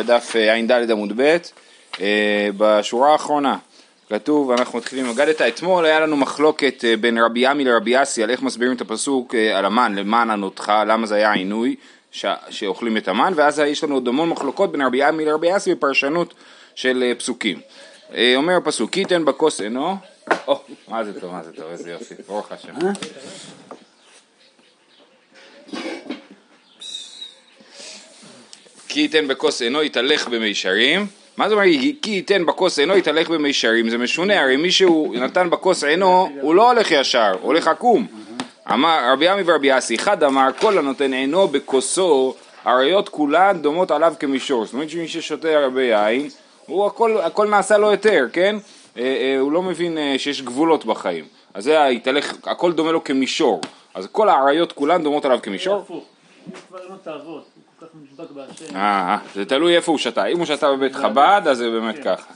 בדף אה, ע"ד עמוד ב', אה, בשורה האחרונה כתוב, אנחנו מתחילים, אגדת, אתמול היה לנו מחלוקת אה, בין רבי עמי לרבי אסי על איך מסבירים את הפסוק על המן, למען ענותך, למה זה היה עינוי שאוכלים את המן, ואז יש לנו עוד המון מחלוקות בין רבי עמי לרבי אסי בפרשנות של פסוקים. אומר הפסוק, כי תן בכוס עינו, או, מה זה טוב, מה זה טוב, איזה יופי, ברוך השם. כי ייתן בכוס עינו יתהלך במישרים. מה זה אומר כי ייתן בכוס עינו יתהלך במישרים? זה משונה, הרי מי שהוא נתן בכוס עינו הוא לא הולך ישר, הוא הולך עקום. אמר רבי עמי ורבי אסי, אחד אמר כל הנותן עינו בכוסו, עריות כולן דומות עליו כמישור. זאת אומרת שמי ששותה הרבה יין, הוא הכל, הכל נעשה לו יותר, כן? אה, אה, הוא לא מבין אה, שיש גבולות בחיים. אז זה היתהלך, הכל דומה לו כמישור. אז כל העריות כולן דומות עליו כמישור. הפוך, אה, אה, זה תלוי איפה הוא שתה, אם הוא שתה בבית חב"ד אז זה באמת כן. ככה.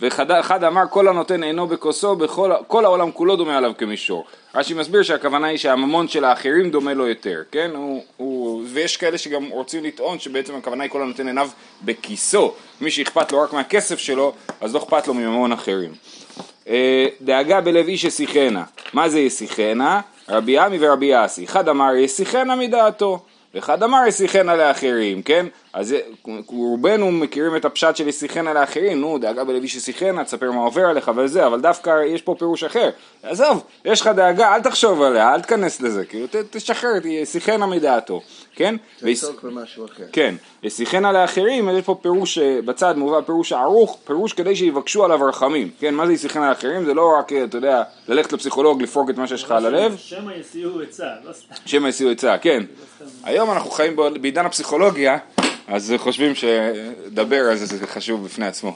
ואחד אמר כל הנותן עינו בכוסו, כל העולם כולו דומה עליו כמישור. רש"י מסביר שהכוונה היא שהממון של האחרים דומה לו יותר, כן? הוא, הוא, ויש כאלה שגם רוצים לטעון שבעצם הכוונה היא כל הנותן עיניו בכיסו. מי שאכפת לו רק מהכסף שלו, אז לא אכפת לו מממון אחרים. אה, דאגה בלב איש יסיחנה. מה זה יסיחנה? רבי עמי ורבי אסי. אחד אמר יסיחנה מדעתו. ואחד אמר יסיחנה לאחרים, כן? אז רובנו מכירים את הפשט של יסיחנה לאחרים, נו דאגה בלוי שסיחנה, תספר מה עובר עליך וזה, אבל דווקא יש פה פירוש אחר. עזוב, יש לך דאגה, אל תחשוב עליה, אל תיכנס לזה, כאילו תשחרר, יסיחנה מדעתו, כן? תעסוק במשהו אחר. כן, יסיחנה לאחרים, יש פה פירוש, אה, בצד מובא פירוש ערוך, פירוש כדי שיבקשו עליו רחמים, כן? מה זה יסיחנה לאחרים? זה לא רק, אתה יודע, ללכת לפסיכולוג, לפרוק את מה שיש לך על הלב. שמא יסיעו עצה, לא סתם. שמא יסיעו עצה, כן. היום אנחנו חיים בעידן הפסיכולוגיה, אז חושבים שדבר על זה זה חשוב בפני עצמו.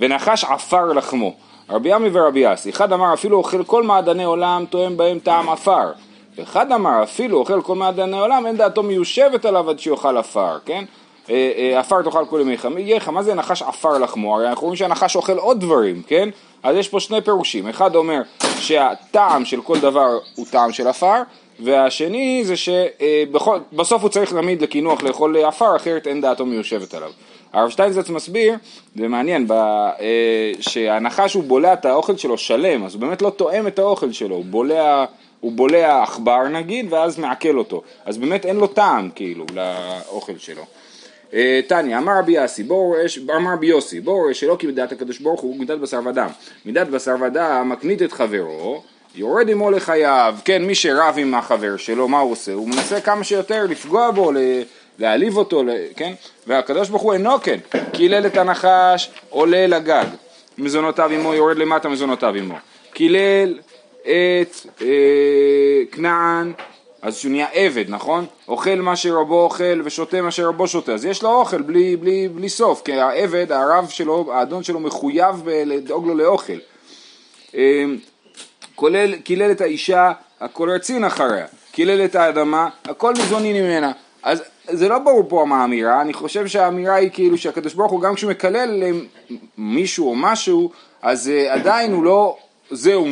ונחש עפר לחמו, רבי עמי ורבי אסי, אחד אמר אפילו אוכל כל מעדני עולם תואם בהם טעם עפר, ואחד אמר אפילו אוכל כל מעדני עולם אין דעתו מיושבת עליו עד שיאכל עפר, כן? אה, אה, עפר תאכל כל ימיך, ימיך, מה זה נחש עפר לחמו? הרי אנחנו רואים שהנחש אוכל עוד דברים, כן? אז יש פה שני פירושים, אחד אומר שהטעם של כל דבר הוא טעם של עפר, והשני זה שבסוף הוא צריך תמיד לקינוח לאכול עפר, אחרת אין דעתו מיושבת עליו. הרב שטיינזרץ מסביר, זה מעניין, אה, שהנחש הוא בולע את האוכל שלו שלם, אז הוא באמת לא תואם את האוכל שלו, הוא בולע, הוא בולע עכבר נגיד, ואז מעכל אותו, אז באמת אין לו טעם כאילו לאוכל שלו. אה, תניא, אמר רבי יוסי, בואו שלא כי בדעת הקדוש ברוך הוא מידת בשר ודם. מידת בשר ודם מקנית את חברו, יורד עמו לחייו, כן, מי שרב עם החבר שלו, מה הוא עושה? הוא מנסה כמה שיותר לפגוע בו, להעליב אותו, כן? והקדוש ברוך הוא אינו כן, קילל את הנחש, עולה לגג, מזונותיו עמו, יורד למטה מזונותיו עמו. קילל את אה, כנען, אז שהוא נהיה עבד, נכון? אוכל מה שרבו אוכל ושותה מה שרבו שותה, אז יש לו אוכל בלי, בלי, בלי סוף, כי העבד, הרב שלו, האדון שלו מחויב לדאוג לו לאוכל. אה, כולל, קילל את האישה, הכל רצין אחריה, קילל את האדמה, הכל ניזונים ממנה. אז זה לא ברור פה מה האמירה, אני חושב שהאמירה היא כאילו שהקדוש ברוך הוא גם כשהוא מקלל מישהו או משהו, אז uh, עדיין הוא לא, זהו,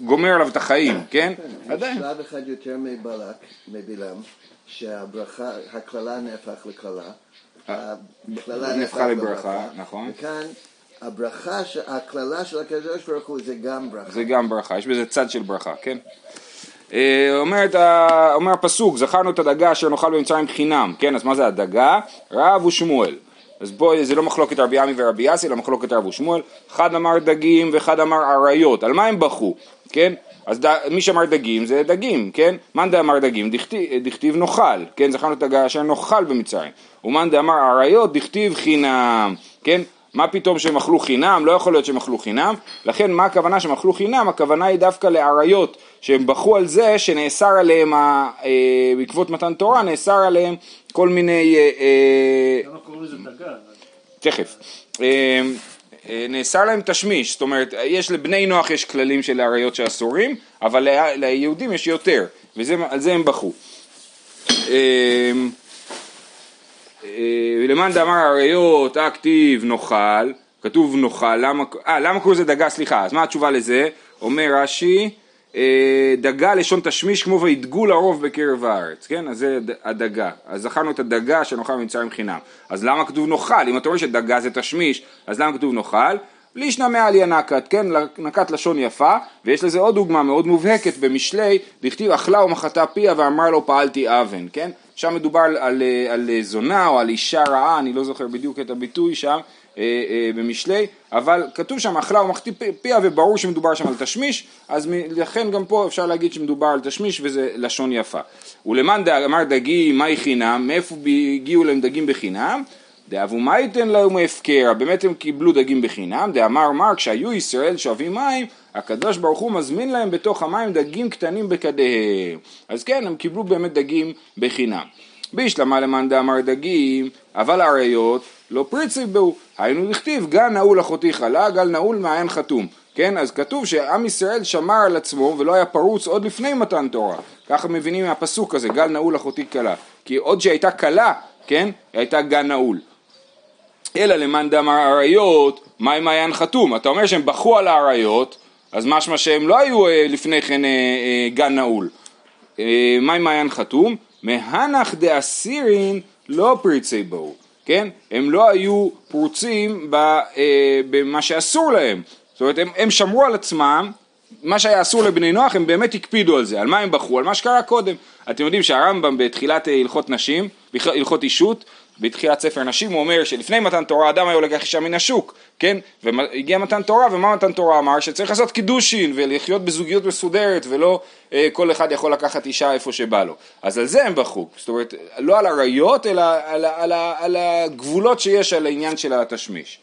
גומר עליו את החיים, כן? כן עדיין. שלב אחד יותר מבלק, מבלעם, שהברכה, הקללה נהפך לקללה. הקללה נהפכה לברכה, נכון. וכאן הברכה, הקללה של הקדוש ברוך הוא זה גם ברכה. זה גם ברכה, יש בזה צד של ברכה, כן? אה, אומרת, אומר הפסוק, זכרנו את הדגה אשר נאכל במצרים חינם, כן? אז מה זה הדגה? רב ושמואל. אז פה זה לא מחלוקת רבי עמי ורבי אסי, אלא מחלוקת רב ושמואל. אחד אמר דגים ואחד אמר אריות. על מה הם בכו? כן? אז ד... מי שאמר דגים זה דגים, כן? מאן דאמר דגים דכתיב, דכתיב נאכל, כן? זכרנו את הדגה אשר נאכל במצרים. ומאן דאמר אריות דכתיב חינם, כן? מה פתאום שהם אכלו חינם? לא יכול להיות שהם אכלו חינם. לכן מה הכוונה שהם אכלו חינם? הכוונה היא דווקא לאריות שהם בכו על זה שנאסר עליהם, אה, בעקבות מתן תורה, נאסר עליהם כל מיני... אה, אה, למה קוראים לזה דגה? תכף. נאסר להם תשמיש, זאת אומרת, יש לבני נוח יש כללים של אריות שאסורים, אבל ליהודים יש יותר, ועל זה הם בכו. ולמאן דאמר אריות, אקטיב נאכל, כתוב נאכל, למה, אה, למה קוראים לזה דגה, סליחה, אז מה התשובה לזה? אומר רש"י, אה, דגה לשון תשמיש כמו וידגו לרוב בקרב הארץ, כן? אז זה הדגה. אז זכרנו את הדגה שנאכל ממצרים חינם. אז למה כתוב נאכל? אם אתה רואה שדגה זה תשמיש, אז למה כתוב נאכל? לישנא מעליה נקת, כן? נקת לשון יפה, ויש לזה עוד דוגמה מאוד מובהקת במשלי, דכתיב אכלה ומחתה פיה ואמר לו פעלתי אבן, כן? שם מדובר על, על, על זונה או על אישה רעה, אני לא זוכר בדיוק את הביטוי שם, אה, אה, במשלי, אבל כתוב שם אכלה ומחטיא פיה וברור שמדובר שם על תשמיש, אז לכן גם פה אפשר להגיד שמדובר על תשמיש וזה לשון יפה. ולמאן אמר דגים מהי חינם, מאיפה הגיעו להם דגים בחינם? דאבו מה ייתן להם הפקר, באמת הם קיבלו דגים בחינם, דאמר מר כשהיו ישראל שואבים מים, הקדוש ברוך הוא מזמין להם בתוך המים דגים קטנים בכדיהם. אז כן, הם קיבלו באמת דגים בחינם. בישלמה למאן דאמר דגים, אבל אריות לא פריצי בו, היינו לכתיב גל נעול אחותי חלה, גל נעול מעיין חתום. כן, אז כתוב שעם ישראל שמר על עצמו ולא היה פרוץ עוד לפני מתן תורה. ככה מבינים מהפסוק הזה, גל נעול אחותי כלה. כי עוד שהייתה כלה, כן, הייתה גל נעול. אלא למאן דאמר אריות, מה עם מעיין חתום? אתה אומר שהם בכו על האריות, אז משמע שהם לא היו אה, לפני כן אה, אה, גן נעול. מה עם מעיין חתום? מהנח דאסירין לא פריצי בואו, כן? הם לא היו פרוצים במה שאסור להם. זאת אומרת, הם, הם שמרו על עצמם, מה שהיה אסור לבני נוח, הם באמת הקפידו על זה. על מה הם בחרו? על מה שקרה קודם. אתם יודעים שהרמב"ם בתחילת הלכות נשים, הלכות אישות, בתחילת ספר נשים הוא אומר שלפני מתן תורה אדם היה לוקח אישה מן השוק, כן? והגיע מתן תורה ומה מתן תורה אמר? שצריך לעשות קידושין ולחיות בזוגיות מסודרת ולא אה, כל אחד יכול לקחת אישה איפה שבא לו. אז על זה הם בחרו, זאת אומרת לא על עריות אלא על, על, על, על הגבולות שיש על העניין של התשמיש.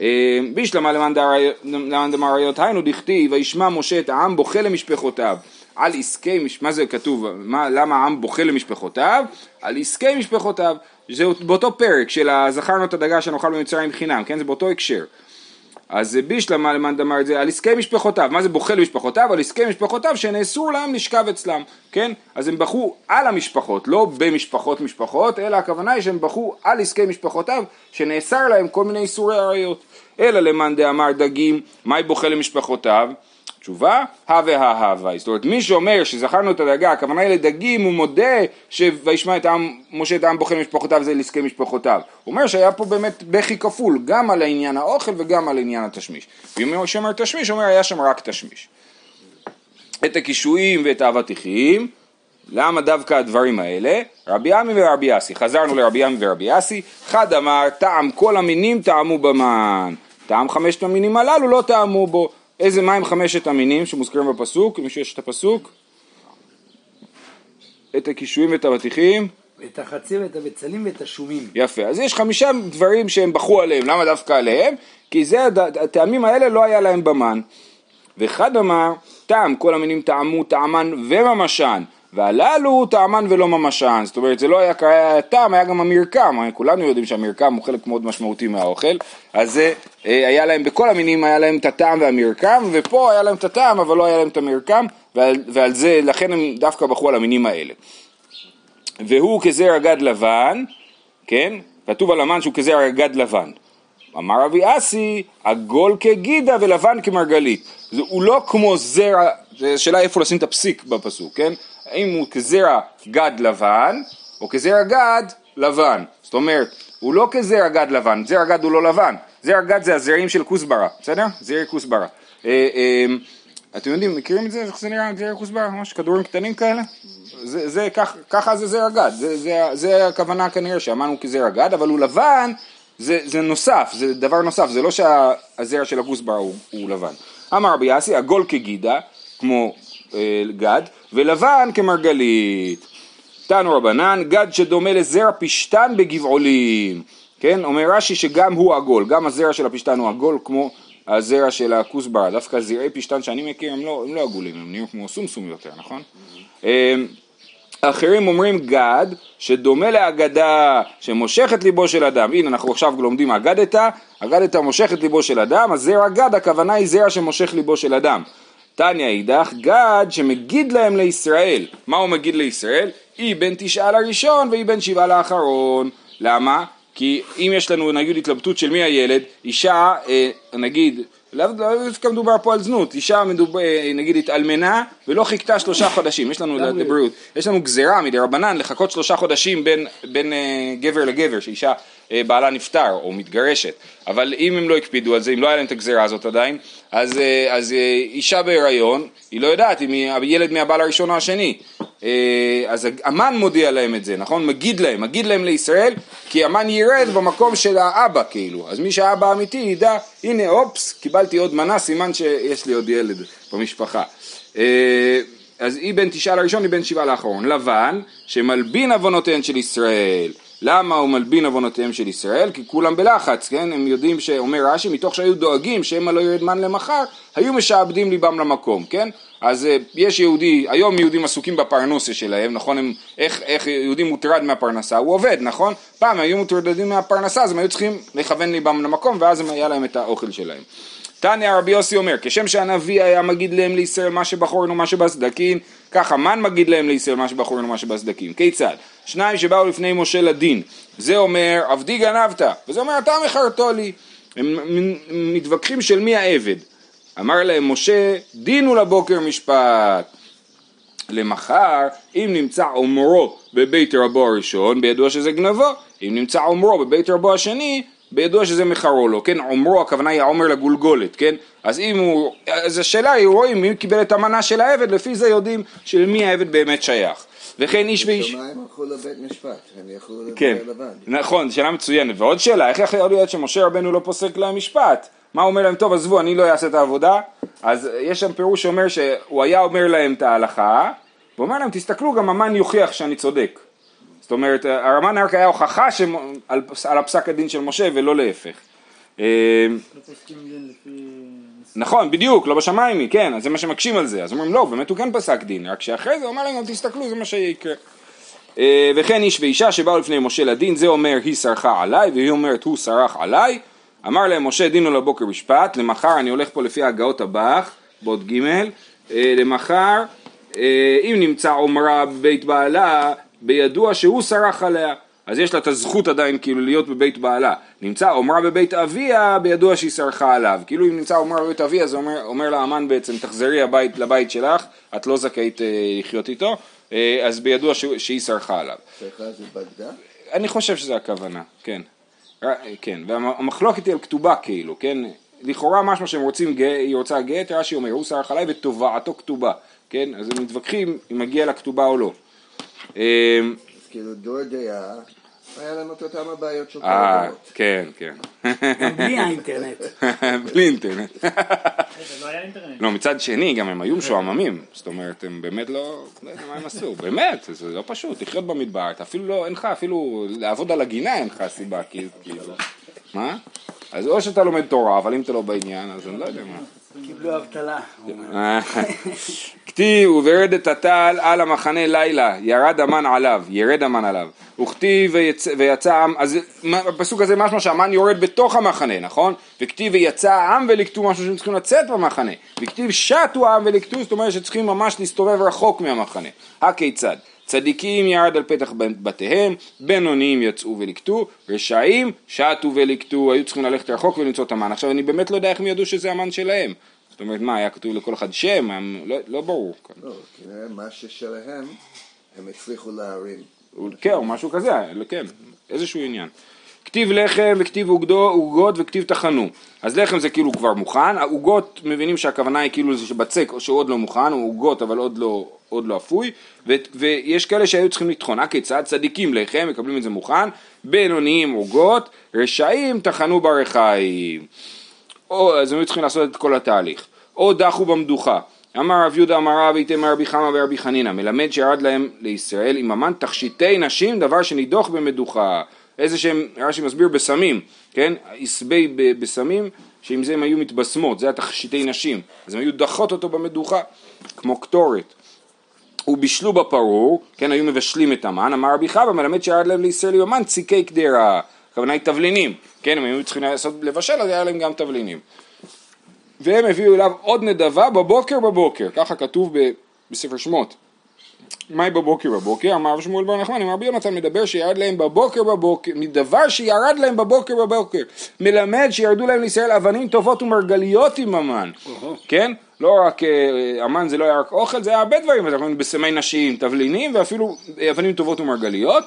אה, בישלמה למאן דמר עריות היינו דכתיב וישמע משה את העם בוכה למשפחותיו על עסקי, מה זה כתוב, מה, למה העם בוכה למשפחותיו? על עסקי משפחותיו זה באותו פרק של הזכרנו את הדגה שנאכל במצרים חינם, כן? זה באותו הקשר. אז בישלמה למאן דאמר את זה על עסקי משפחותיו, מה זה בוכה למשפחותיו? על עסקי משפחותיו שנאסור להם לשכב אצלם, כן? אז הם בכו על המשפחות, לא במשפחות משפחות, אלא הכוונה היא שהם בכו על עסקי משפחותיו שנאסר להם כל מיני איסורי עריות. אלא למאן דאמר דגים, מהי בוכה למשפחותיו? תשובה, הווה הווה. זאת אומרת, מי שאומר שזכרנו את הדגה, הכוונה היא לדגים, הוא מודה שוישמע את העם, משה את העם בוחן משפחותיו זה לעסקי משפחותיו. הוא אומר שהיה פה באמת בכי כפול, גם על העניין האוכל וגם על עניין התשמיש. ואם הוא שאומר תשמיש, הוא אומר היה שם רק תשמיש. את הקישואים ואת האבטיחים, למה דווקא הדברים האלה? רבי עמי ורבי אסי, חזרנו לרבי עמי ורבי אסי, אחד אמר טעם כל המינים טעמו במן, טעם חמשת המינים הללו לא טעמו בו, איזה מים חמשת המינים שמוזכרים בפסוק? למי שיש את הפסוק? את הקישואים ואת האבטיחים? את החציר ואת הבצלים ואת השומים. יפה, אז יש חמישה דברים שהם בחרו עליהם, למה דווקא עליהם? כי זה, הטעמים האלה לא היה להם במן. ואחד אמר, טעם, כל המינים טעמו טעמן וממשן, והללו טעמן ולא ממשן, זאת אומרת זה לא היה טעם, היה גם המרקם, כולנו יודעים שהמרקם הוא חלק מאוד משמעותי מהאוכל, אז זה אה, היה להם, בכל המינים היה להם את הטעם והמרקם, ופה היה להם את הטעם אבל לא היה להם את המרקם, ועל, ועל זה, לכן הם דווקא בחרו על המינים האלה. והוא כזרע גד לבן, כן? כתוב על המן שהוא כזרע גד לבן. אמר רבי אסי, עגול כגידה ולבן כמרגלית. הוא לא כמו זרע, זו שאלה איפה לשים את הפסיק בפסוק, כן? האם הוא כזרע גד לבן, או כזרע גד לבן. זאת אומרת, הוא לא כזרע גד לבן, זרע גד הוא לא לבן, זרע גד זה הזרעים של כוסברה, בסדר? זרעי כוסברה. אה, אה, אתם יודעים, מכירים את זה? איך זה נראה זרע כוסברה? ממש כדורים קטנים כאלה? זה, זה, כך, ככה זה זרע גד, זה, זה, זה הכוונה כנראה שאמרנו כזרע גד, אבל הוא לבן, זה, זה נוסף, זה דבר נוסף, זה לא שהזרע של הכוסברה הוא, הוא לבן. אמר רבי יאסי, עגול כגידה, כמו אה, גד, ולבן כמרגלית. תנו רבנן, גד שדומה לזרע פשתן בגבעולים. כן, אומר רש"י שגם הוא עגול, גם הזרע של הפשתן הוא עגול כמו הזרע של הכוסברה, דווקא זרעי פשתן שאני מכיר הם לא, הם לא עגולים, הם נהיו כמו סומסום יותר, נכון? אמ, אחרים אומרים גד, שדומה לאגדה שמושכת ליבו של אדם. הנה אנחנו עכשיו לומדים אגדתה, אגדתה מושכת ליבו של אדם, אז זרע גד הכוונה היא זרע שמושך ליבו של אדם. תניא אידך, גד שמגיד להם לישראל. מה הוא מגיד לישראל? היא בין תשעה לראשון והיא בין שבעה לאחרון. למה? כי אם יש לנו נגיד התלבטות של מי הילד, אישה, אה, נגיד, לאו דווקא מדובר פה על זנות, אישה מדובר, נגיד התאלמנה ולא חיכתה שלושה חודשים, יש לנו לבריאות, יש לנו גזירה מדרבנן לחכות שלושה חודשים בין, בין אה, גבר לגבר, שאישה אה, בעלה נפטר או מתגרשת, אבל אם הם לא הקפידו על זה, אם לא היה להם את הגזירה הזאת עדיין, אז, אה, אז אה, אישה בהיריון, היא לא יודעת אם היא הילד מהבעל הראשון או השני, אה, אז המן מודיע להם את זה, נכון? מגיד להם, מגיד להם לישראל, כי המן ירד במקום של האבא כאילו, אז מי שהאבא האמיתי ידע, הנה אופס, קיבלתי עוד מנה, סימן שיש לי עוד ילד במשפחה. אה, אז היא בין תשעה לראשון, היא בין שבעה לאחרון. לבן, שמלבין עוונותיהן של ישראל. למה הוא מלבין עוונותיהם של ישראל? כי כולם בלחץ, כן? הם יודעים שאומר רש"י, מתוך שהיו דואגים שמא לא ירד מן למחר, היו משעבדים ליבם למקום, כן? אז אה, יש יהודי, היום יהודים עסוקים בפרנוסה שלהם, נכון? הם, איך, איך יהודי מוטרד מהפרנסה? הוא עובד, נכון? פעם היו מוטרדים מהפרנסה, אז הם היו צריכים לכוון ליבם למקום, ואז היה להם את האוכל שלהם. תניא רבי יוסי אומר, כשם שהנביא היה מגיד להם לישראל מה שבחורנו ומה שבסדקין, ככה מן מגיד להם לישראל מה שבחורנו ומה שבסדקין. כיצד? שניים שבאו לפני משה לדין, זה אומר עבדי גנבת, וזה אומר אתה מכרתו לי. הם מתווכחים של מי העבד. אמר להם משה, דין הוא לבוקר משפט. למחר, אם נמצא עומרו בבית רבו הראשון, בידוע שזה גנבו, אם נמצא עומרו בבית רבו השני, בידוע שזה מחרו לו, כן, עומרו הכוונה היא העומר לגולגולת, כן, אז אם הוא, אז השאלה היא, רואים מי קיבל את המנה של העבד, לפי זה יודעים של מי העבד באמת שייך. וכן איש ואיש... בשמיים הלכו לבית משפט, הם יכלו כן, לבד. נכון, שאלה מצוינת. ועוד שאלה, איך יכול להיות שמשה רבנו לא פוסק להם משפט? מה הוא אומר להם, טוב עזבו, אני לא אעשה את העבודה? אז יש שם פירוש שאומר שהוא היה אומר להם את ההלכה, ואומר להם, תסתכלו, גם המן יוכיח שאני צודק. זאת אומרת, הרמן רק היה הוכחה שמ... על, על הפסק הדין של משה ולא להפך. אה. נכון, בדיוק, לא בשמיים היא, כן, אז זה מה שמקשים על זה. אז אומרים, לא, באמת הוא כן פסק דין, רק שאחרי זה הוא אומר להם, תסתכלו, זה מה שיקרה. אה, וכן איש ואישה שבאו לפני משה לדין, זה אומר היא סרחה עליי, והיא אומרת הוא סרח עליי. אמר להם משה דינו לבוקר משפט, למחר אני הולך פה לפי הגאות הבח, באות ג', אה, למחר אם נמצא עומרה בבית בעלה, בידוע שהוא סרח עליה. אז יש לה את הזכות עדיין כאילו להיות בבית בעלה. נמצא עומרה בבית אביה, בידוע שהיא סרחה עליו. כאילו אם נמצא עומרה בבית אביה, זה אומר, אומר לאמן בעצם, תחזרי הבית, לבית שלך, את לא זכאית אה, לחיות איתו, אה, אז בידוע שהוא, שהיא סרחה עליו. סליחה, זה בגדה? אני חושב שזה הכוונה, כן. ר- כן, והמחלוקת היא על כתובה כאילו, כן? לכאורה משמע שהם רוצים, היא רוצה גט, רש"י אומר, הוא סרח עליי ותובעתו כתובה, כן? אז הם מתווכחים אם מגיע לה כתובה או לא. אז כאילו דור דעה, היה לנו את אותם הבעיות של כל אה, הדורות. כן, כן. בלי האינטרנט. בלי אינטרנט. לא היה אינטרנט. לא, מצד שני, גם הם היו משועממים. זאת אומרת, הם באמת לא... לא יודע מה הם עשו. באמת, זה לא פשוט, לחיות במדבר. אתה אפילו לא, אין לך אפילו... לעבוד על הגינה אין לך סיבה, כאילו. מה? אז או שאתה לומד תורה, אבל אם אתה לא בעניין, אז אני לא יודע מה. קיבלו אבטלה. כתיב וברדת הטל על המחנה לילה, ירד המן עליו, ירד המן עליו. וכתיב ויצ... ויצא העם, אז בפסוק הזה משמע שהמן יורד בתוך המחנה, נכון? וכתיב ויצא העם ולקטו, משהו שהם צריכים לצאת במחנה. וכתיב שטו העם ולקטו, זאת אומרת שצריכים ממש להסתובב רחוק מהמחנה. הכיצד? צדיקים ירד על פתח בתיהם, בינוניים יצאו ולקטו, רשעים שטו ולקטו, היו צריכים ללכת רחוק ולמצוא את המן. עכשיו אני באמת לא יודע איך הם ידעו שזה המן שלהם. זאת אומרת, מה, היה כתוב לכל אחד שם? הם- לא, לא ברור. לא, כנראה מה ששלהם, הם הצליחו להרים. כן, או משהו כזה, כן, איזשהו עניין. כתיב לחם וכתיב עוגות וכתיב טחנו. אז לחם זה כאילו כבר מוכן, העוגות מבינים שהכוונה היא כאילו זה שבצק שהוא עוד לא מוכן, הוא עוגות אבל עוד לא, עוד לא אפוי, ו- ויש כאלה שהיו צריכים לטחון, הכיצד? צדיקים לחם, מקבלים את זה מוכן, בינוניים עוגות, רשעים טחנו ברחיים. או, אז הם היו צריכים לעשות את כל התהליך. או דחו במדוכה. אמר רב יהודה אמר רב איתמר רבי חמא ורבי חנינא, מלמד שירד להם לישראל עם המן תכשיטי נשים, דבר שנידוח במדוכה. איזה שהם, רש"י מסביר בסמים, כן? עשבי בסמים, שעם זה הם היו מתבשמות, זה היה תכשיטי נשים. אז הם היו דחות אותו במדוכה, כמו קטורת. ובישלו בפרור, כן, היו מבשלים את המן, אמר רבי חבא מלמד שירד להם לישראל עם המן ציקי קדרה, הכוונה היא תבלינים, כן, הם היו צריכים לעשות, לבשל, אז היה להם גם תבלינים. והם הביאו אליו עוד נדבה בבוקר בבוקר, ככה כתוב בספר שמות. מהי בבוקר בבוקר? אמר שמואל בר נחמן, אם רבי יונתן מדבר שירד להם בבוקר בבוקר, מדבר שירד להם בבוקר בבוקר, מלמד שירדו להם לישראל אבנים טובות ומרגליות עם המן, כן? לא רק, אה, המן זה לא היה רק אוכל, זה היה הרבה דברים, אנחנו בסמי נשים, תבלינים ואפילו אבנים טובות ומרגליות,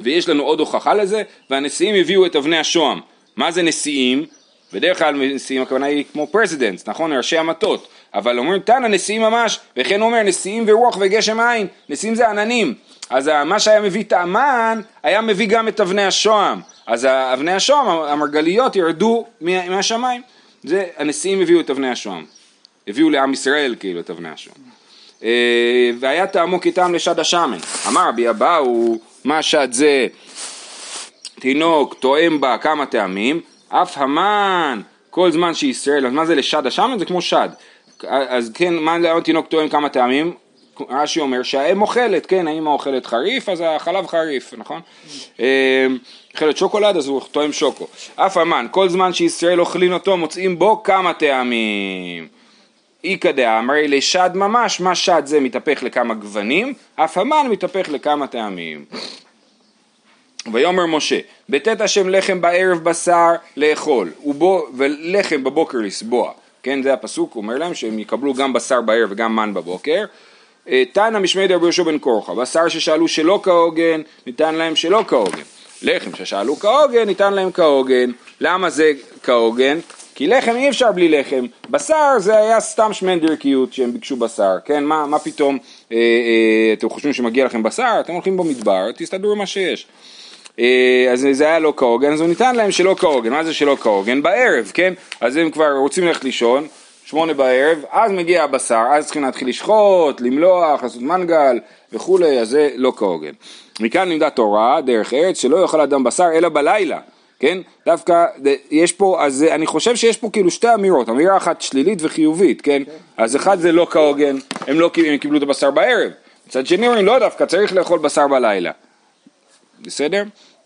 ויש לנו עוד הוכחה לזה, והנשיאים הביאו את אבני השוהם. מה זה נשיאים? בדרך כלל נשיאים הכוונה היא כמו presidents, נכון? ראשי המטות. אבל אומרים תנא נשיאים ממש, וכן הוא אומר נשיאים ורוח וגשם אין, נשיאים זה עננים. אז מה שהיה מביא את המן, היה מביא גם את אבני השוהם. אז אבני השוהם, המרגליות, ירדו מה- מהשמיים. זה, הנשיאים הביאו את אבני השוהם. הביאו לעם ישראל כאילו את אבני השוהם. אה, והיה טעמו כטעם לשד השמן. אמר רבי אבאו, מה שד זה? תינוק טועם בה כמה טעמים, אף המן כל זמן שישראל, אז מה זה לשד השמן? זה כמו שד. אז כן, מה למה תינוק טועם כמה טעמים? רש"י אומר שהאם אוכלת, כן, האמא אוכלת חריף, אז החלב חריף, נכון? אה, אוכלת שוקולד, אז הוא טועם שוקו. אף המן, כל זמן שישראל אוכלים אותו, מוצאים בו כמה טעמים. איכא דאמרי לשד ממש, מה שד זה מתהפך לכמה גוונים, אף המן מתהפך לכמה טעמים. ויאמר משה, בטאת השם לחם בערב בשר לאכול, ובו, ולחם בבוקר לסבוע. כן, זה הפסוק, הוא אומר להם שהם יקבלו גם בשר בערב וגם מן בבוקר. אה, תנא משמי דרבי יהושע בן קורחה, בשר ששאלו שלא כהוגן, ניתן להם שלא כהוגן. לחם ששאלו כהוגן, ניתן להם כהוגן. למה זה כהוגן? כי לחם אי אפשר בלי לחם, בשר זה היה סתם שמנדרקיות שהם ביקשו בשר, כן, מה, מה פתאום אה, אה, אתם חושבים שמגיע לכם בשר, אתם הולכים במדבר, תסתדרו עם מה שיש. אה, אז זה היה לא כהוגן, אז הוא ניתן להם שלא כהוגן, מה זה שלא כהוגן? בערב, כן? אז הם כבר רוצים ללכת לישון, שמונה בערב, אז מגיע הבשר, אז צריכים להתחיל לשחוט, למלוח, לעשות מנגל וכולי, אז זה לא כהוגן. מכאן לימדה תורה, דרך ארץ, שלא יאכל אדם בשר אלא בלילה, כן? דווקא יש פה, אז אני חושב שיש פה כאילו שתי אמירות, אמירה אחת שלילית וחיובית, כן? אז אחד זה לא כהוגן, הם לא הם קיבלו את הבשר בערב. מצד שני אומרים לא דווקא, צריך לאכול בשר בלילה. בסדר?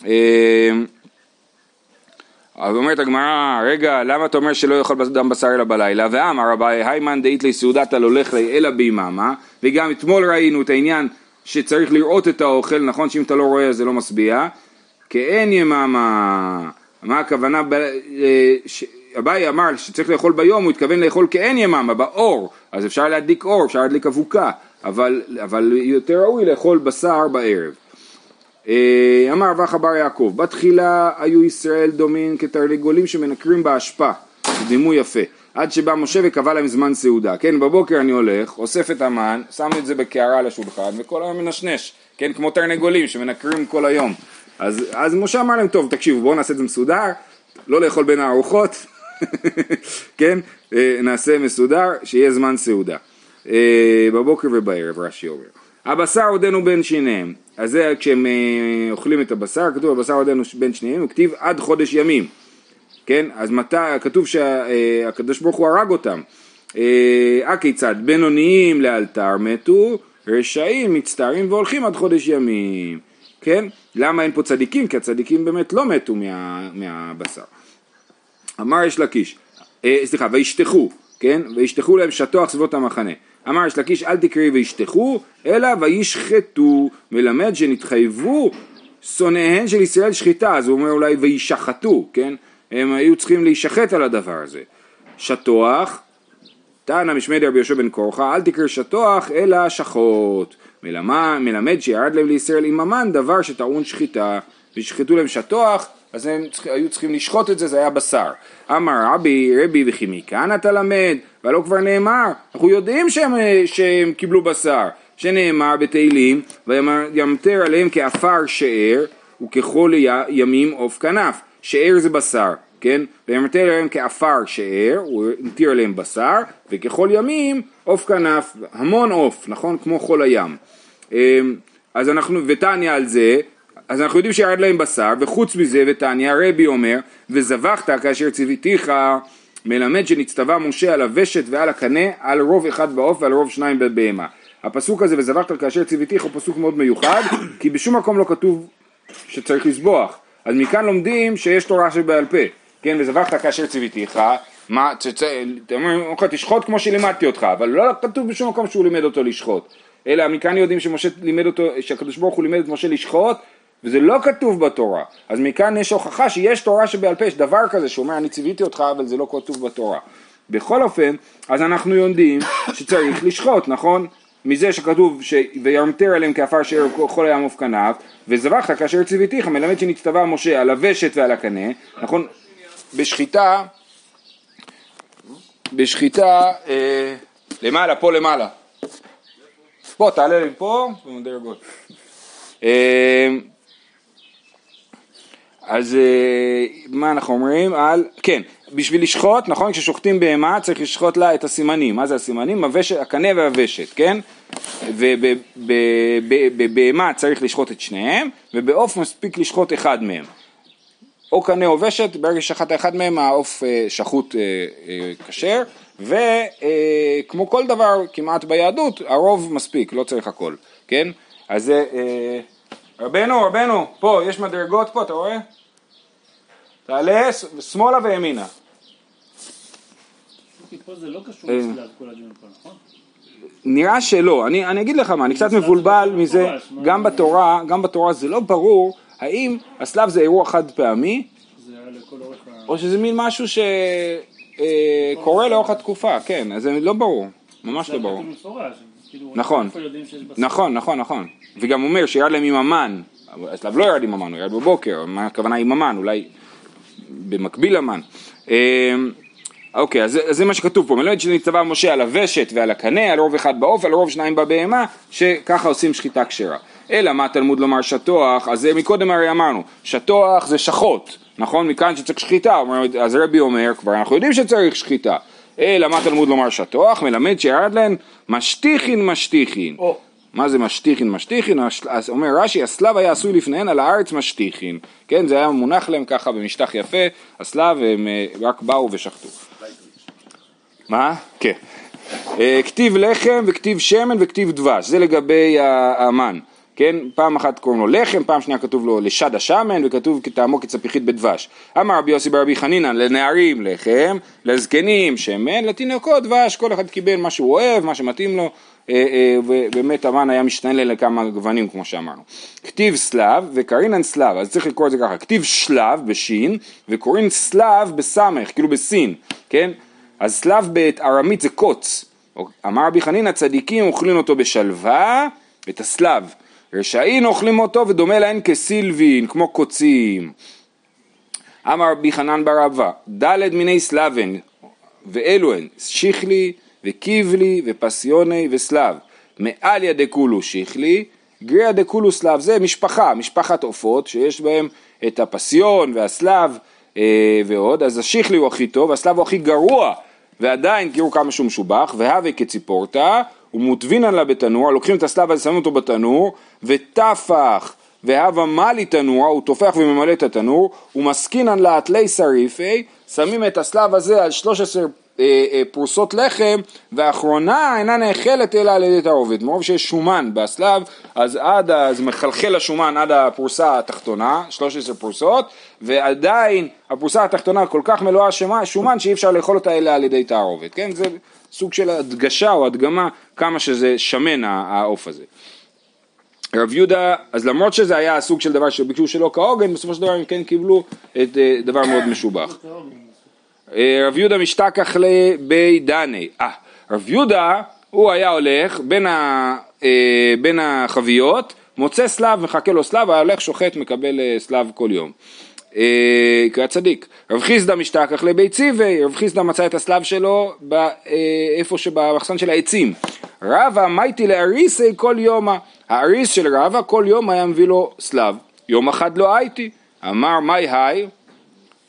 אה, אז אומרת הגמרא, רגע, למה אתה אומר שלא יאכל אדם בשר אלא בלילה? ואמר רבי, היימן דאית לי סעודת הלולך לי אלא ביממה, וגם אתמול ראינו את העניין שצריך לראות את האוכל, נכון שאם אתה לא רואה זה לא משביע, כאין יממה, מה הכוונה, ב... אה, ש... אביי אמר שצריך לאכול ביום, הוא התכוון לאכול כאין יממה, באור, אז אפשר להדליק אור, אפשר להדליק אבוקה, אבל, אבל יותר ראוי לאכול בשר בערב. אה, אמר רבח בר יעקב, בתחילה היו ישראל דומים כתרנגולים שמנקרים באשפה, דימוי יפה, עד שבא משה וקבע להם זמן סעודה, כן, בבוקר אני הולך, אוסף את המן, שם את זה בקערה על השולחן, וכל היום מנשנש, כן, כמו תרנגולים שמנקרים כל היום. אז, אז משה אמר להם, טוב, תקשיבו, בואו נעשה את זה מסודר, לא לאכול בין הארוחות, כן, אה, נעשה מסודר, שיהיה זמן סעודה. אה, בבוקר ובערב, רש"י אומר. הבשר עודנו בין שיניהם, אז זה כשהם אה, אוכלים את הבשר, כתוב הבשר עודנו בין שניהם, הוא כתיב עד חודש ימים, כן? אז מתי, כתוב שהקדוש ברוך הוא הרג אותם. הכיצד? בינוניים לאלתר מתו, רשעים מצטערים והולכים עד חודש ימים, כן? למה אין פה צדיקים? כי הצדיקים באמת לא מתו מה, מהבשר. אמר יש לקיש, אה, סליחה, וישתחו, כן? וישתחו להם שטוח סביבות המחנה. אמר יש לקיש אל תקראי וישתחו, אלא וישחטו, מלמד שנתחייבו שונאיהן של ישראל שחיטה, אז הוא אומר אולי וישחטו, כן? הם היו צריכים להישחט על הדבר הזה. שטוח, תנא משמי דרבי יהושע בן קורחה, אל תקרא שטוח אלא שחוט. מלמד, מלמד שירד להם לישראל עם המן דבר שטעון שחיטה, וישחטו להם שטוח, אז הם היו צריכים לשחוט את זה, זה היה בשר. אמר רבי, רבי וכי מכאן אתה למד, והלא כבר נאמר, אנחנו יודעים שהם, שהם קיבלו בשר, שנאמר בתהילים, וימטר עליהם כעפר שאר, וככל ימים עוף כנף. שאר זה בשר, כן? וימטר עליהם כעפר שאר, הוא המטיר עליהם בשר, וככל ימים עוף כנף, המון עוף, נכון? כמו חול הים. אז אנחנו, ותניא על זה, אז אנחנו יודעים שירד להם בשר, וחוץ מזה, ותניא, רבי אומר, וזבחת כאשר ציוויתיך, מלמד שנצטווה משה על הוושת ועל הקנה, על רוב אחד בעוף ועל רוב שניים בבהמה. הפסוק הזה, וזבחת כאשר ציוויתיך, הוא פסוק מאוד מיוחד, כי בשום מקום לא כתוב שצריך לזבוח. אז מכאן לומדים שיש תורה שבעל פה, כן, וזבחת כאשר ציוויתיך, מה, אומרים, אוקיי, תשחוט כמו שלימדתי אותך, אבל לא כתוב בשום מקום שהוא לימד אותו לשחוט. אלא מכאן יודעים שמשה לימד אותו, שהקדוש ברוך הוא לימד את משה לשחוט, וזה לא כתוב בתורה. אז מכאן יש הוכחה שיש תורה שבעל פה, יש דבר כזה שאומר אני ציוויתי אותך אבל זה לא כתוב בתורה. בכל אופן, אז אנחנו יודעים שצריך לשחוט, נכון? מזה שכתוב ש... וירמתר עליהם כעפר שאר כל הים ופקניו וזבחת כאשר ציוויתיך מלמד שנצטווה משה על הוושת ועל הקנה נכון בשחיטה בשחיטה אה, למעלה פה למעלה פה תעלה לי פה במדרגות אה, אז אה, מה אנחנו אומרים על, כן, בשביל לשחוט, נכון, כששוחטים בהמה צריך לשחוט לה את הסימנים, מה זה הסימנים? הוושת, הקנה והוושת, כן? ובבהמה צריך לשחוט את שניהם, ובעוף מספיק לשחוט אחד מהם. או קנה או ושת, ברגע ששחטת אחד מהם העוף אה, שחוט אה, כשר, וכמו כל דבר כמעט ביהדות, הרוב מספיק, לא צריך הכל, כן? אז זה... רבנו, רבנו, פה, יש מדרגות פה, אתה רואה? תעלה שמאלה וימינה. לא פה, נכון? נראה שלא, אני, אני אגיד לך מה, אני קצת מבולבל מזה, גם בתורה, גם בתורה זה לא ברור האם הסלב זה אירוע חד פעמי. או שזה מין משהו שקורה לאורך התקופה, כן, אז זה לא ברור, ממש לא ברור. כאילו, נכון, נכון, נכון, נכון, וגם אומר שירד להם עם המן, הסלב לא ירד עם המן, הוא ירד בבוקר, מה הכוונה עם המן, אולי במקביל למן. אוקיי, אז, אז זה מה שכתוב פה, מלמד שנצטווה משה על הוושת ועל הקנה, על רוב אחד בעוף, על רוב שניים בבהמה, שככה עושים שחיטה כשרה. אלא מה תלמוד לומר שטוח, אז מקודם הרי אמרנו, שטוח זה שחוט, נכון? מכאן שצריך שחיטה, אז רבי אומר, כבר אנחנו יודעים שצריך שחיטה. אלא מה תלמוד לומר שטוח, מלמד שירד להן משטיחין משטיחין. Oh. מה זה משטיחין משטיחין? אומר רש"י, הסלב היה עשוי לפניהן על הארץ משטיחין. כן, זה היה מונח להם ככה במשטח יפה, הסלב, הם אה, רק באו ושחטו. מה? כן. אה, כתיב לחם וכתיב שמן וכתיב דבש, זה לגבי המן. כן, פעם אחת קוראים לו לחם, פעם שנייה כתוב לו לשד השמן וכתוב כטעמו כצפיחית בדבש. אמר רבי יוסי ברבי חנינן לנערים לחם, לזקנים שמן, לתינוקות דבש, כל אחד קיבל מה שהוא אוהב, מה שמתאים לו, ובאמת המן היה משתנה לכמה גוונים כמו שאמרנו. כתיב סלב וקרינן סלב, אז צריך לקרוא את זה ככה, כתיב שלב בשין וקוראים סלב בסמך, כאילו בסין, כן? אז סלב בארמית זה קוץ. אמר רבי חנינא צדיקים אוכלים אותו בשלווה, את הסלב. רשעים אוכלים אותו ודומה להן כסילבין, כמו קוצים. אמר רבי חנן בר אבא, דלת מיני סלבן, ואלו הן, שיכלי וקיבלי ופסיוני וסלב. מעליה דקולו שיכלי, גריה דקולו סלב, זה משפחה, משפחת עופות שיש בהם את הפסיון והסלב אה, ועוד, אז השיכלי הוא הכי טוב, הסלב הוא הכי גרוע, ועדיין תראו כמה שהוא משובח, והווה כציפורתא, ומוטבינן לה בתנור, לוקחים את הסלב הזה, שמים אותו בתנור, וטפח והווה מלי תנורה, הוא טופח וממלא את התנור, ומסקינן לה עטלי שריפי, שמים את הסלב הזה על 13 אה, אה, פרוסות לחם, והאחרונה אינה נאכלת אלא על ידי תערובת. מרוב שיש שומן בסלב, אז עד, אז מחלחל השומן עד הפרוסה התחתונה, 13 פרוסות, ועדיין הפרוסה התחתונה כל כך מלואה שומן שאי אפשר לאכול אותה אלא על ידי תערובת, כן? זה סוג של הדגשה או הדגמה כמה שזה שמן העוף הזה. רב יהודה, אז למרות שזה היה הסוג של דבר שביקשו שלא כהוגן, בסופו של דבר הם כן קיבלו את אה, דבר מאוד משובח. אה, רב יהודה משתכח לבי דני. אה, רב יהודה, הוא היה הולך בין, ה, אה, בין החביות, מוצא סלב, מחכה לו סלב, היה הולך שוחט, מקבל סלב כל יום. קרא צדיק. רב חיסדא משתכח לבית ציווי, רב חיסדא מצא את הסלב שלו איפה שבמחסן של העצים. רבא מייטי לאריסי כל יומא, האריס של רבא כל יום היה מביא לו סלב, יום אחד לא הייתי, אמר מי היי,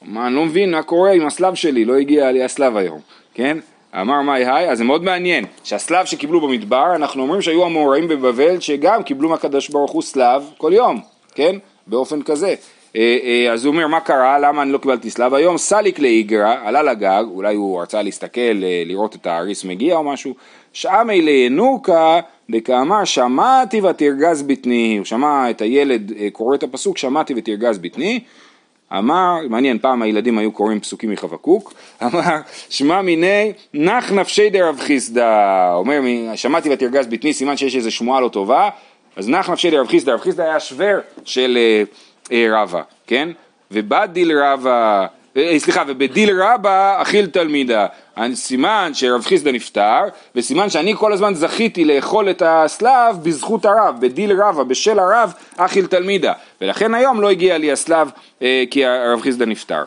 מה, אני לא מבין מה קורה עם הסלב שלי, לא הגיע לי הסלב היום, כן? אמר מי היי, אז זה מאוד מעניין, שהסלב שקיבלו במדבר, אנחנו אומרים שהיו המאורעים בבבל שגם קיבלו מהקדוש ברוך הוא סלב כל יום, כן? באופן כזה. אה, אה, אז הוא אומר, מה קרה? למה אני לא קיבלתי סלב היום? סליק לאיגרא, עלה לגג, אולי הוא רצה להסתכל, אה, לראות את האריס מגיע או משהו, שעמי לינוקה, דקאמר שמעתי ותרגז בטני, הוא שמע את הילד קורא את הפסוק, שמעתי ותרגז בטני, אמר, מעניין, פעם הילדים היו קוראים פסוקים מחבקוק, אמר, שמע מיני נח נפשי דרב חיסדא, אומר, שמעתי ותרגז בטני, סימן שיש איזו שמועה לא טובה, אז נח נפשי דרב חיסדא, רב חיסדא היה שוור של אה, אה, רבא, כן? ובדיל רבא, סליחה, ובדיל רבא אכיל תלמידה. סימן שרב חיסדא נפטר, וסימן שאני כל הזמן זכיתי לאכול את השליו בזכות הרב, בדיל רבה, בשל הרב אכיל תלמידא. ולכן היום לא הגיע לי השליו אה, כי הרב חיסדא נפטר.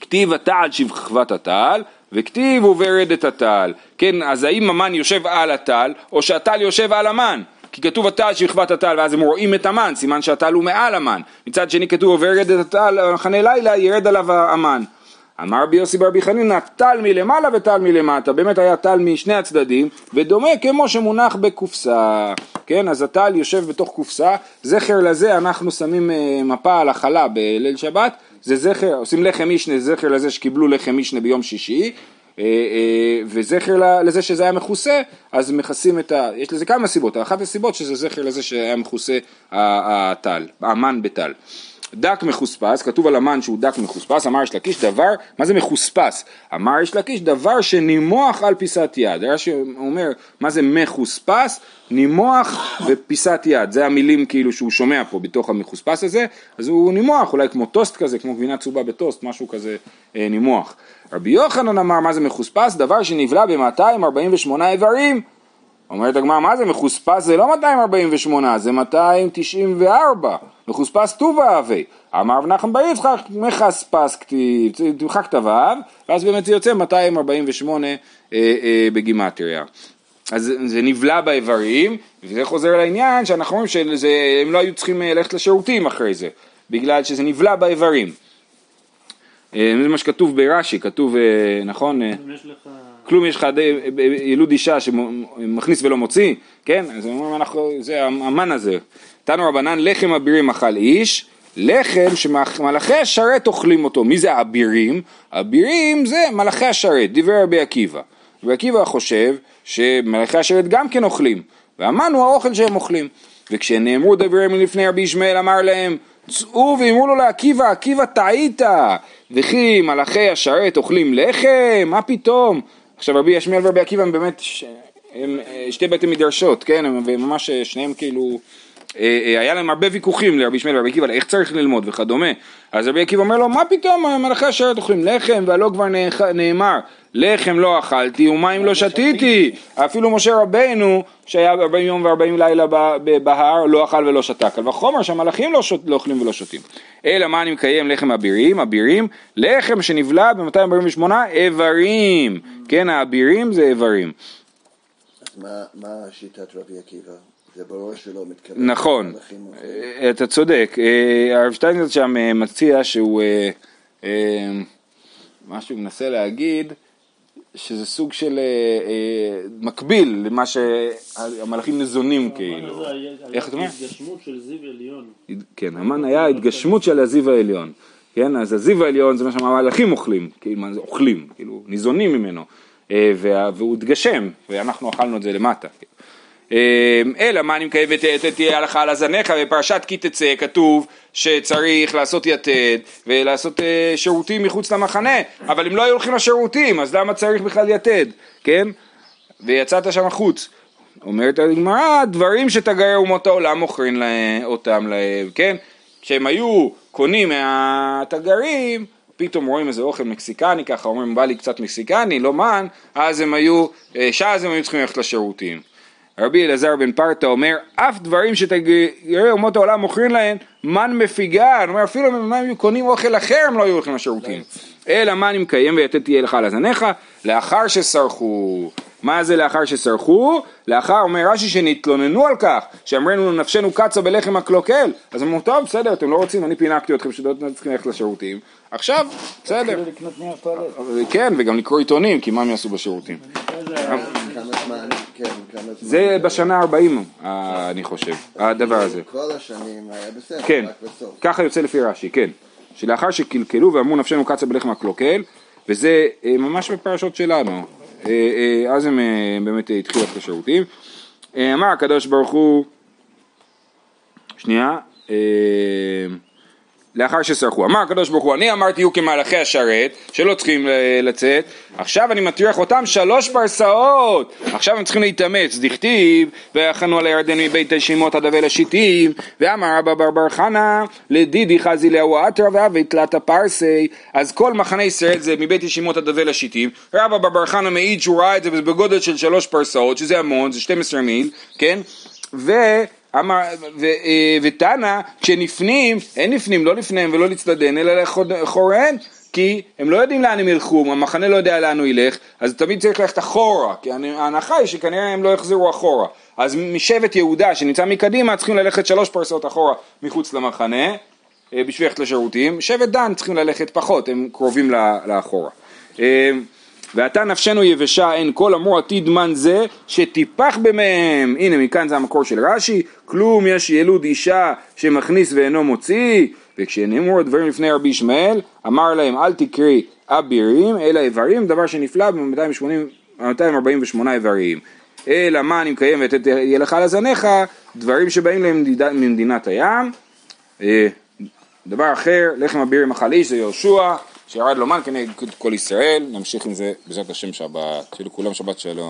כתיב ותעל שכבת הטל, וכתיב וברדת הטל. כן, אז האם המן יושב על הטל, או שהטל יושב על המן? כי כתוב ותעל שכבת הטל ואז הם רואים את המן, סימן שהטל הוא מעל המן. מצד שני כתוב וברדת הטל במחנה לילה, ירד עליו המן. אמר רבי יוסי ברבי חנינא, טל מלמעלה וטל מלמטה, באמת היה טל משני הצדדים, ודומה כמו שמונח בקופסה, כן, אז הטל יושב בתוך קופסה, זכר לזה אנחנו שמים אה, מפה על החלה בליל שבת, זה זכר, עושים לחם משנה, זכר לזה שקיבלו לחם משנה ביום שישי, וזכר לזה שזה היה מכוסה, אז מכסים את ה... יש לזה כמה סיבות, אחת הסיבות שזה זכר לזה שהיה מכוסה הטל, המן בטל. דק מחוספס, כתוב על המן שהוא דק מחוספס, אמר יש לקיש דבר, מה זה מחוספס? אמר יש לקיש דבר שנימוח על פיסת יד, רש"י אומר מה זה מחוספס? נימוח ופיסת יד, זה המילים כאילו שהוא שומע פה בתוך המחוספס הזה, אז הוא נימוח, אולי כמו טוסט כזה, כמו גבינה צהובה בטוסט, משהו כזה אה, נימוח. רבי יוחנן אמר מה זה מחוספס? דבר שנבלע ב-248 איברים. אומרת הגמרא, מה זה מחוספס? זה לא 248, זה 294. מחוספס ט"ו אבי. אמר רב נחמן יצחק, מחספס כתיב, תמחק את הוו, ואז באמת זה יוצא 248 אה, אה, בגימטריה. אז זה נבלע באיברים, וזה חוזר לעניין שאנחנו אומרים שהם לא היו צריכים אה, ללכת לשירותים אחרי זה, בגלל שזה נבלע באיברים. אה, זה מה שכתוב ברש"י, כתוב, אה, נכון? אם יש לך... כלום יש לך ילוד אישה שמכניס ולא מוציא, כן? אז אומרים אנחנו, זה המן הזה. תנו רבנן לחם אבירים אכל איש, לחם שמלאכי השרת אוכלים אותו. מי זה האבירים? אבירים זה מלאכי השרת, דיבר רבי עקיבא. רבי עקיבא חושב שמלאכי השרת גם כן אוכלים, והמן הוא האוכל שהם אוכלים. וכשנאמרו דבריהם לפני רבי ישמעאל אמר להם צאו ואמרו לו לעקיבא, עקיבא טעית, וכי מלאכי השרת אוכלים לחם? מה פתאום? עכשיו רבי ישמעאל ורבי עקיבא הם באמת ש... הם אה, שתי בתי מדרשות, כן, וממש אה, שניהם כאילו, היה להם הרבה ויכוחים לרבי ישמעאל ורבי עקיבא, איך צריך ללמוד וכדומה, אז רבי עקיבא אומר לו, מה פתאום מלאכי השרת אוכלים לחם, והלא כבר נאמר, לחם לא אכלתי ומים לא שתיתי, אפילו משה רבינו שהיה 40 יום ו-40 לילה בהר לא אכל ולא שתה, קל וחומר שהמלאכים לא, לא אוכלים ולא שותים. אלא מה אני מקיים לחם אבירים, אבירים, לחם שנבלע ב-248 איברים, כן האבירים זה איברים. מה שיטת רבי עקיבא? זה ברור שלא מתכוון. נכון, אוכלים. אתה צודק, אה, הרב שטיינזרץ שם אה, מציע שהוא, אה, אה, מה שהוא מנסה להגיד, שזה סוג של אה, אה, מקביל למה שהמלאכים ניזונים כאילו. איך אתה אומר? התגשמות של זיו עליון. כן, המן היה התגשמות של הזיו העליון. כן, אז הזיו העליון זה מה שהמלאכים אוכלים, כאילו מה זה אוכלים, כאילו ניזונים ממנו. אה, וה- והוא התגשם, ואנחנו אכלנו את זה למטה. אה, אלא מה אני מקיים ותהיה הלכה על הזניך בפרשת כי תצא כתוב שצריך לעשות יתד ולעשות אה, שירותים מחוץ למחנה אבל אם לא היו הולכים לשירותים אז למה צריך בכלל יתד כן? ויצאת שם החוץ. אומרת הגמרא דברים שתגרי אומות העולם מוכרים לה- אותם להם כן? כשהם היו קונים מהתגרים פתאום רואים איזה אוכל מקסיקני ככה אומרים בא לי קצת מקסיקני לא מן אז הם היו אה, שאז הם היו צריכים ללכת לשירותים רבי אלעזר בן פרטה אומר, אף דברים שתגרי אומות העולם מוכרים להם, מן מפיגן, אומר אפילו אם הם היו קונים אוכל אחר הם לא היו הולכים לשירותים. אלא מה אני מקיים ויתד תהיה לך על הזניך, לאחר שסרחו. מה זה לאחר שסרחו? לאחר אומר רש"י שנתלוננו על כך, שאמרנו נפשנו קצה בלחם הקלוקל, אז אמרו טוב בסדר אתם לא רוצים, אני פינקתי אתכם שלא צריכים ללכת לשירותים, עכשיו בסדר. כן וגם לקרוא עיתונים כי מה הם יעשו בשירותים. כן, כמה זמן. זה בשנה 40 אני חושב, הדבר הזה. כל השנים היה בסדר, כן, רק בסוף. ככה יוצא לפי רש"י, כן. שלאחר שקלקלו ואמרו נפשנו קצה בלחם הקלוקל, וזה אה, ממש בפרשות שלנו. אה, אה, אז הם אה, באמת אה, התחילו ללכת לשירותים. אה, אמר הקדוש ברוך הוא, שנייה, אה, לאחר שסרחו. אמר הקדוש ברוך הוא, אני אמרתי יהיו כמלאכי השרת, שלא צריכים אה, לצאת, עכשיו אני מטריח אותם שלוש פרסאות, עכשיו הם צריכים להתאמץ, דכתיב, ויחנו על הירדן מבית השמות עד אבל השיטים, ואמר רבא בר בר חנה, לדידי חזי לאו אתרא ואבי תלת הפרסי, אז כל מחנה ישראל זה מבית ישימות עד אבל השיטים, רבא בר בר חנה מעיד שהוא ראה את זה בגודל של שלוש פרסאות, שזה המון, זה 12 מיל, כן? ו... אמר, אה, ותנא, כשנפנים, אין נפנים לא לפניהם ולא לצדדיהם, אלא לאחוריהם, כי הם לא יודעים לאן הם ילכו, המחנה לא יודע לאן הוא ילך, אז תמיד צריך ללכת אחורה, כי ההנחה היא שכנראה הם לא יחזרו אחורה. אז משבט יהודה שנמצא מקדימה צריכים ללכת שלוש פרסות אחורה מחוץ למחנה, אה, בשביל ללכת לשירותים, שבט דן צריכים ללכת פחות, הם קרובים לאחורה. ועתה נפשנו יבשה אין כל אמור עתיד מן זה שטיפח במהם. הנה מכאן זה המקור של רש"י כלום יש ילוד אישה שמכניס ואינו מוציא. וכשנאמרו הדברים לפני רבי ישמעאל אמר להם אל תקרי אבירים אלא איברים דבר שנפלא ב-248 איברים. אלא מה אני מקיים ותת יהיה לך לזניך דברים שבאים להם ממדינת הים. אה, דבר אחר לחם אבירים אכל איש זה יהושע שירד לו מן כנגד כל ישראל, נמשיך עם זה בעזרת השם שבת, שיהיו לכולם שבת שלום.